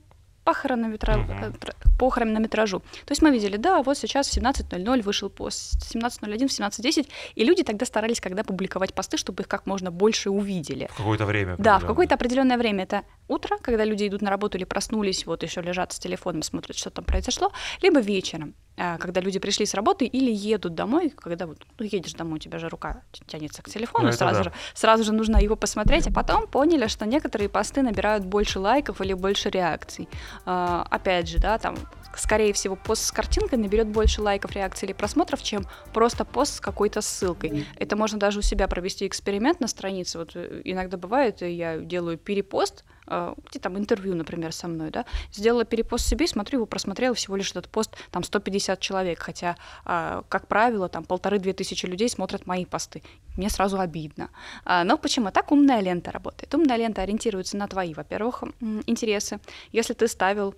по, хронометра- Мгм. э, по хронометражу. То есть мы видели, да, вот сейчас в 17.00 вышел пост, в 17.01, в 17.10, и люди тогда старались, когда публиковать посты, чтобы их как можно больше увидели. В какое-то время. Да, в какое-то определенное время. Это утро, когда люди идут на работу или проснулись, вот еще лежат с телефоном, смотрят, что там произошло, либо вечером, когда люди пришли с работы или едут домой, когда вот ну, едешь домой, у тебя же рука тянется к телефону, Ну, сразу, да. же, сразу же нужно его посмотреть, а потом поняли, что некоторые посты набирают больше лайков или больше реакций. А, опять же, да, там скорее всего, пост с картинкой наберет больше лайков, реакций или просмотров, чем просто пост с какой-то ссылкой. Это можно даже у себя провести эксперимент на странице. Вот э, иногда бывает, э, я делаю перепост, где там интервью, например, со мной, да, сделала перепост себе, смотрю, его просмотрел всего лишь этот пост, там 150 человек, хотя, а, как правило, там полторы-две тысячи людей смотрят мои посты. Мне сразу обидно. А, Но почему? Так умная лента работает. Умная лента ориентируется на твои, во-первых, интересы. Если ты ставил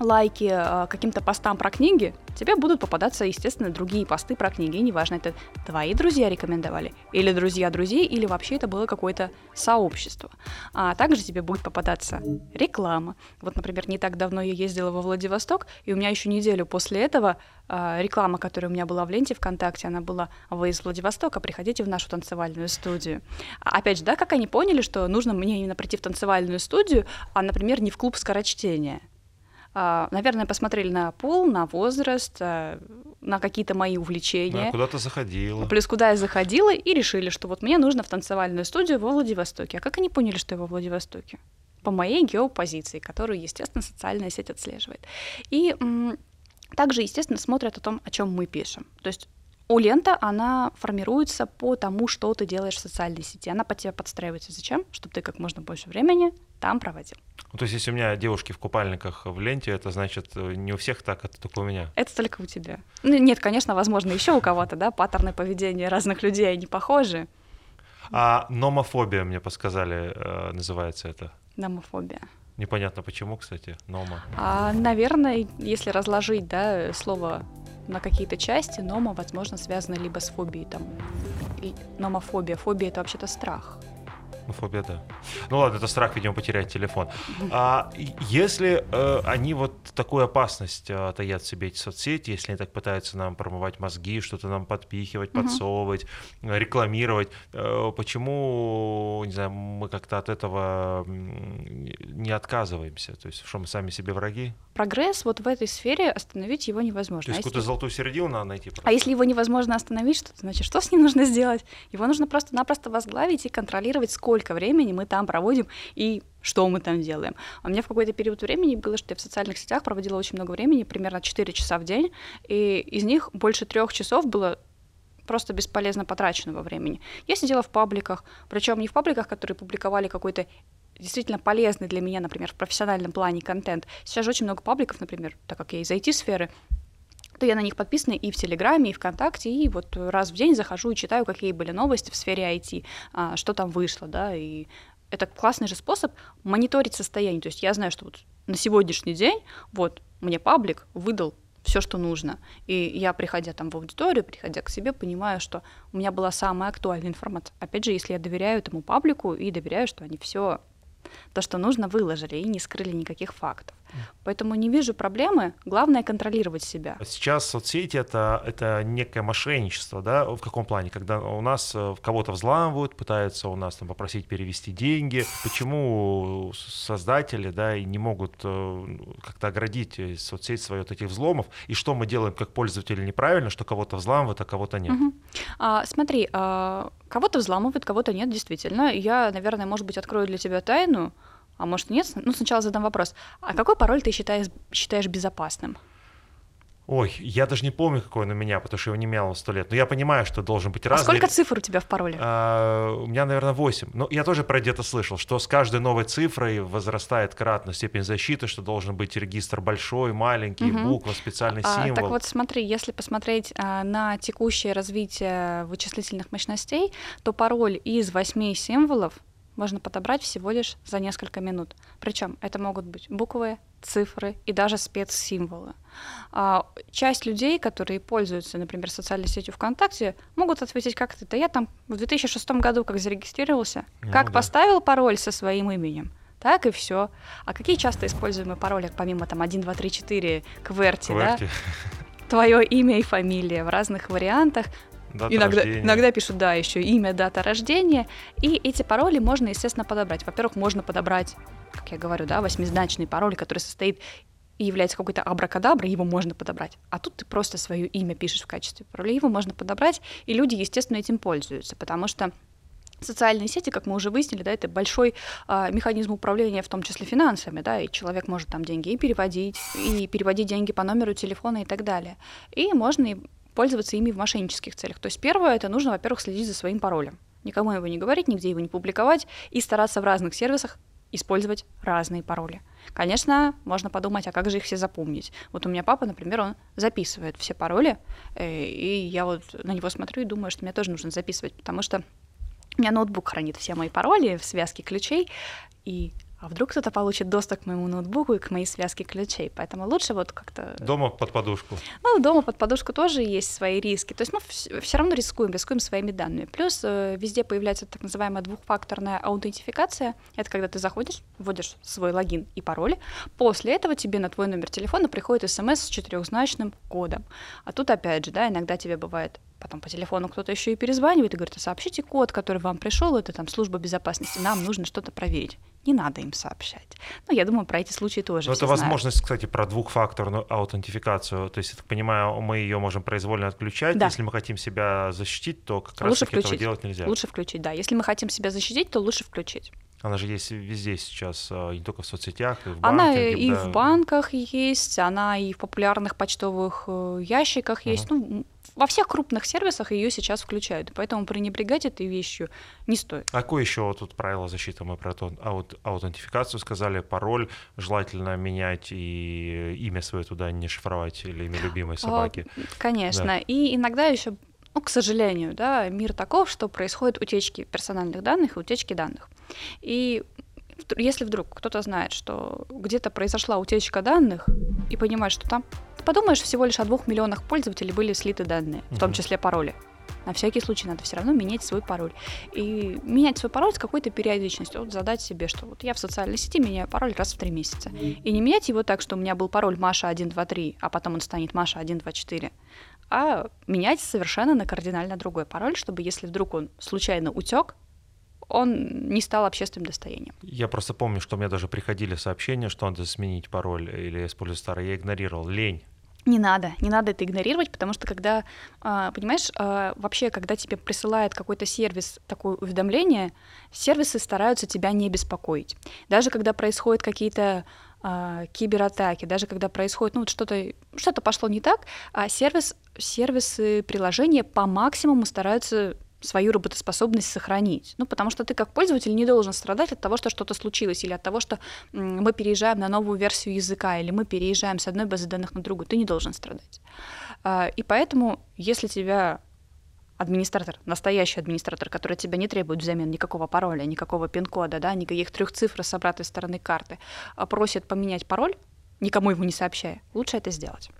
лайки э, каким-то постам про книги, тебе будут попадаться, естественно, другие посты про книги. Неважно, это твои друзья рекомендовали, или друзья друзей, или вообще это было какое-то сообщество. А также тебе будет попадаться реклама. Вот, например, не так давно я ездила во Владивосток, и у меня еще неделю после этого э, реклама, которая у меня была в ленте ВКонтакте, она была «Вы из Владивостока, приходите в нашу танцевальную студию». А опять же, да, как они поняли, что нужно мне именно прийти в танцевальную студию, а, например, не в клуб скорочтения. А, Наверное, посмотрели на пол, на возраст, а, на какие-то мои Да, увлечения. куда ты заходила? Плюс куда я заходила и решили, что вот мне нужно в танцевальную студию во Владивостоке. А как они поняли, что я во Владивостоке? По моей геопозиции, которую, естественно, социальная сеть отслеживает. И также, естественно, смотрят о том, о чем мы пишем. То есть у лента, она формируется по тому, что ты делаешь в социальной сети. Она под тебя подстраивается. Зачем? Чтобы ты как можно больше времени там проводил. Ну, то есть, если у меня девушки в купальниках в ленте, это значит э, не у всех так, это только у меня. Это только у тебя. Ну, нет, конечно, возможно, еще у кого-то, да, паттерны поведения разных людей, они похожи. А номофобия, мне подсказали, э, называется это. Номофобия. Непонятно почему, кстати, нома. А, наверное, если разложить, да, слово на какие-то части, нома, возможно, связано либо с фобией, там, номофобия. Фобия — это вообще-то страх. Ну, фобия, да. Ну ладно, это страх, видимо, потерять телефон. А если э, они вот такую опасность э, таят в себе эти соцсети, если они так пытаются нам промывать мозги, что-то нам подпихивать, подсовывать, э, рекламировать, э, почему, не знаю, мы как-то от этого не отказываемся? То есть, что мы сами себе враги? Прогресс вот в этой сфере остановить его То невозможно. есть А какую-то если- золотую середину надо найти. А если его невозможно остановить, что значит, что с ним нужно сделать? Его нужно просто-напросто возглавить и контролировать, сколько времени мы там проводим и что мы там делаем. У меня в какой-то период времени было, что я в социальных сетях проводила очень много времени, примерно 4 часа в день, и из них больше трех часов было просто бесполезно потраченного времени. Я сидела в пабликах, причем не в пабликах, которые публиковали какой-то действительно полезный для меня, например, в профессиональном плане контент. Сейчас же очень много пабликов, например, так как я из IT-сферы, то я на них подписана и в Телеграме, и ВКонтакте, и вот раз в день захожу и читаю, какие были новости в сфере IT, а, что там вышло, да, и это классный же способ мониторить состояние. То есть я знаю, что вот на сегодняшний день вот мне паблик выдал все, что нужно. И я, приходя там в аудиторию, приходя к себе, понимаю, что у меня была самая актуальная информация. Опять же, если я доверяю этому паблику и доверяю, что они все то, что нужно, выложили и не скрыли никаких фактов. Поэтому не вижу проблемы. Главное контролировать себя. Сейчас соцсети это, это некое мошенничество, да, в каком плане? Когда у нас э, кого-то взламывают, пытаются у нас там попросить перевести деньги. Почему создатели, да, и не могут э, как-то оградить э, соцсеть свои от этих взломов? И что мы делаем как пользователи неправильно, что кого-то взламывают, а кого-то нет? Мгм. А, смотри, а, кого-то взламывают, кого-то нет, действительно. Я, наверное, может быть, открою для тебя тайну, а может нет. Ну, сначала задам вопрос. А какой пароль ты считаешь, считаешь безопасным? Ой, я даже не помню, какой он у меня, потому что его не менял сто лет. Но я понимаю, что должен быть А разный. сколько цифр у тебя в пароле? А, у меня, наверное, 8. Но я тоже про где-то слышал, что с каждой новой цифрой возрастает кратно степень защиты, что должен быть регистр большой, маленький, Мгм. буква, специальный А, символ. так вот смотри, если посмотреть а, на текущее развитие вычислительных мощностей, то пароль из восьми символов можно подобрать всего лишь за несколько минут. Причем это могут быть буквы, цифры и даже спецсимволы. А, часть людей, которые пользуются, например, социальной сетью ВКонтакте, могут ответить как-то, да я там в 2006 году как зарегистрировался, Ну как да. поставил пароль со своим именем, так и все. А какие часто используемые пароли, помимо там 1, 2, 3, 4, QWERTY, да? QWERTY, твое имя и фамилия в разных вариантах. Дата иногда, рождения. иногда пишут, да, еще имя, дата рождения. И эти пароли можно, естественно, подобрать. Во-первых, можно подобрать, как я говорю, да, восьмизначный пароль, который состоит и является какой-то абракадаброй, его можно подобрать. А тут ты просто свое имя пишешь в качестве пароля, его можно подобрать, и люди, естественно, этим пользуются, потому что социальные сети, как мы уже выяснили, да, это большой а, механизм управления, в том числе финансами, да, и человек может там деньги и переводить, и переводить деньги по номеру телефона и так далее. И можно и пользоваться ими в мошеннических целях. То есть первое, это нужно, во-первых, следить за своим паролем. Никому его не говорить, нигде его не публиковать, и стараться в разных сервисах использовать разные пароли. Конечно, можно подумать, а как же их все запомнить? Вот у меня папа, например, он записывает все пароли, э, и я вот на него смотрю и думаю, что мне тоже нужно записывать, потому что у меня ноутбук хранит все мои пароли в связке ключей, и а вдруг кто-то получит доступ к моему ноутбуку и к моей связке ключей. Поэтому лучше вот как-то... Дома под подушку. Ну, дома под подушку тоже есть свои риски. То есть мы все равно рискуем, рискуем своими данными. Плюс э, везде появляется так называемая двухфакторная аутентификация. Это когда ты заходишь, вводишь свой логин и пароль. После этого тебе на твой номер телефона приходит смс с четырехзначным кодом. А тут опять же, да, иногда тебе бывает потом по телефону кто-то еще и перезванивает и говорит, «А сообщите код, который вам пришел, это там служба безопасности, нам нужно что-то проверить. Не надо им сообщать. Ну, я думаю, про эти случаи тоже. Но все это знают. возможность, кстати, про двухфакторную аутентификацию. То есть, я так понимаю, мы ее можем произвольно отключать. Да. Если мы хотим себя защитить, то как раз Лучше этого включить. делать нельзя. Лучше включить, да. Если мы хотим себя защитить, то лучше включить. Она же есть везде сейчас, а, не только в соцсетях, и в Она банкинге, и да. в банках есть, она и в популярных почтовых э, ящиках есть. Ну, м, во всех крупных сервисах ее сейчас включают. Поэтому пренебрегать этой вещью не стоит. А какое еще вот тут правило защиты? Мы про аут- аут- аутентификацию сказали, пароль желательно менять и имя свое туда не шифровать или имя любимой собаки. Конечно. И иногда еще, ну, к сожалению, да, мир таков, что происходят утечки персональных данных и утечки данных. И если вдруг кто-то знает, что где-то произошла утечка данных и понимает, что там, подумаешь, всего лишь о двух миллионах пользователей были слиты данные, в том числе пароли. На всякий случай надо все равно менять свой пароль. И менять свой пароль с какой-то периодичностью. Вот задать себе, что вот я в социальной сети меняю пароль раз в три месяца. И не менять его так, что у меня был пароль Маша123, а потом он станет Маша124, а менять совершенно на кардинально другой пароль, чтобы если вдруг он случайно утек, он не стал общественным достоянием. Я просто помню, что мне даже приходили сообщения, что надо сменить пароль или использовать старый. Я игнорировал. Лень. Не надо, не надо это игнорировать, потому что когда, а, понимаешь, а, вообще, когда тебе присылает какой-то сервис такое уведомление, сервисы стараются тебя не беспокоить. Даже когда происходят какие-то а, кибератаки, даже когда происходит, ну, вот что-то, что-то пошло не так, а сервис, сервисы приложения по максимуму стараются свою работоспособность сохранить. Ну, потому что ты как пользователь не должен страдать от того, что что-то случилось, или от того, что мы переезжаем на новую версию языка, или мы переезжаем с одной базы данных на другую. Ты не должен страдать. А, И поэтому, если тебя администратор, настоящий администратор, который от тебя не требует взамен никакого пароля, никакого пин-кода, да, никаких трех цифр с обратной стороны карты, а просит поменять пароль, никому его не сообщая, лучше это сделать.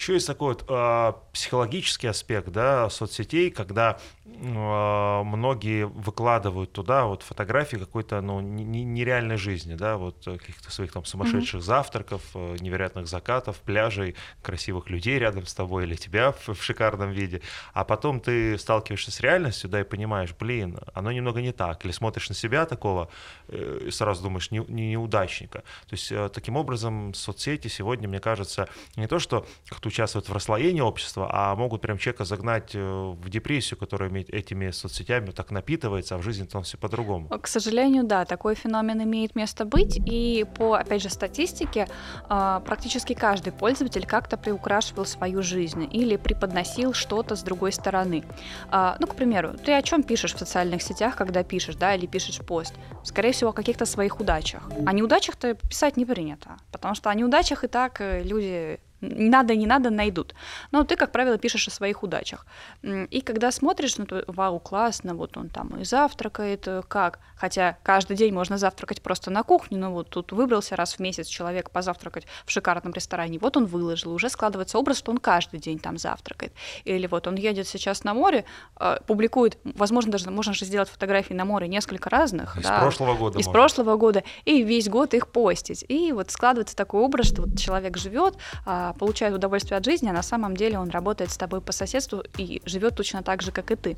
Еще есть такой вот э, психологический аспект да, соцсетей, когда э, многие выкладывают туда вот фотографии какой-то ну, не- не- нереальной жизни, да, вот каких-то своих там сумасшедших завтраков, э, невероятных закатов, пляжей, красивых людей рядом с тобой или тебя в, в шикарном виде. А потом ты сталкиваешься с реальностью, да, и понимаешь, блин, оно немного не так. Или смотришь на себя такого, э, и сразу думаешь, не, не- неудачника. То есть э, таким образом соцсети сегодня, мне кажется, не то, что как-то участвуют в расслоении общества, а могут прям человека загнать э, в депрессию, которая этими соцсетями так напитывается, а в жизни там все по-другому. К сожалению, да, такой феномен имеет место быть, и по, опять же, статистике а, практически каждый пользователь как-то приукрашивал свою жизнь или преподносил что-то с другой стороны. А, ну, к примеру, ты о чем пишешь в социальных сетях, когда пишешь, да, или пишешь пост? Скорее всего, о каких-то своих удачах. О неудачах-то писать не принято, потому что о неудачах и так э, люди надо, не надо, найдут. Но ты, как правило, пишешь о своих удачах. И когда смотришь, ну, то, вау, классно, вот он там и завтракает, э, как? Хотя каждый день можно завтракать просто на кухне, но вот тут выбрался раз в месяц человек позавтракать в шикарном ресторане, вот он выложил, уже складывается образ, что он каждый день там завтракает. Или вот он едет сейчас на море, э, публикует, возможно, даже можно же сделать фотографии на море несколько разных. Из да, прошлого года. Из можно. прошлого года, и весь год их постить. И вот складывается такой образ, что вот человек живет, а, получает удовольствие от жизни, а на самом деле он работает с тобой по соседству и живет точно так же, как и ты.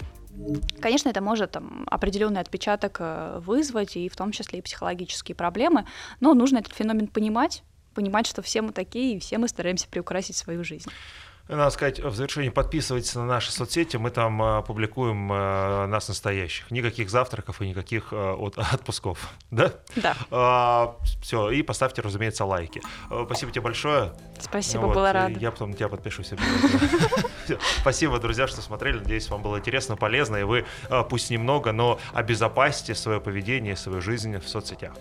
Конечно, это может там, определенный отпечаток э, вызвать, и в том числе и психологические проблемы, но нужно этот феномен понимать, понимать, что все мы такие, и все мы стараемся приукрасить свою жизнь. Надо сказать, в завершении подписывайтесь на наши соцсети, мы там э, публикуем э, нас настоящих. Никаких завтраков и никаких э, от, отпусков. Да? Да. А, все, и поставьте, разумеется, лайки. Э, спасибо тебе большое. Спасибо, вот, была рада. Я потом на тебя подпишусь. Спасибо, друзья, что смотрели. Надеюсь, вам было интересно, полезно, и вы, э, пусть немного, но обезопасьте свое поведение, свою жизнь в соцсетях.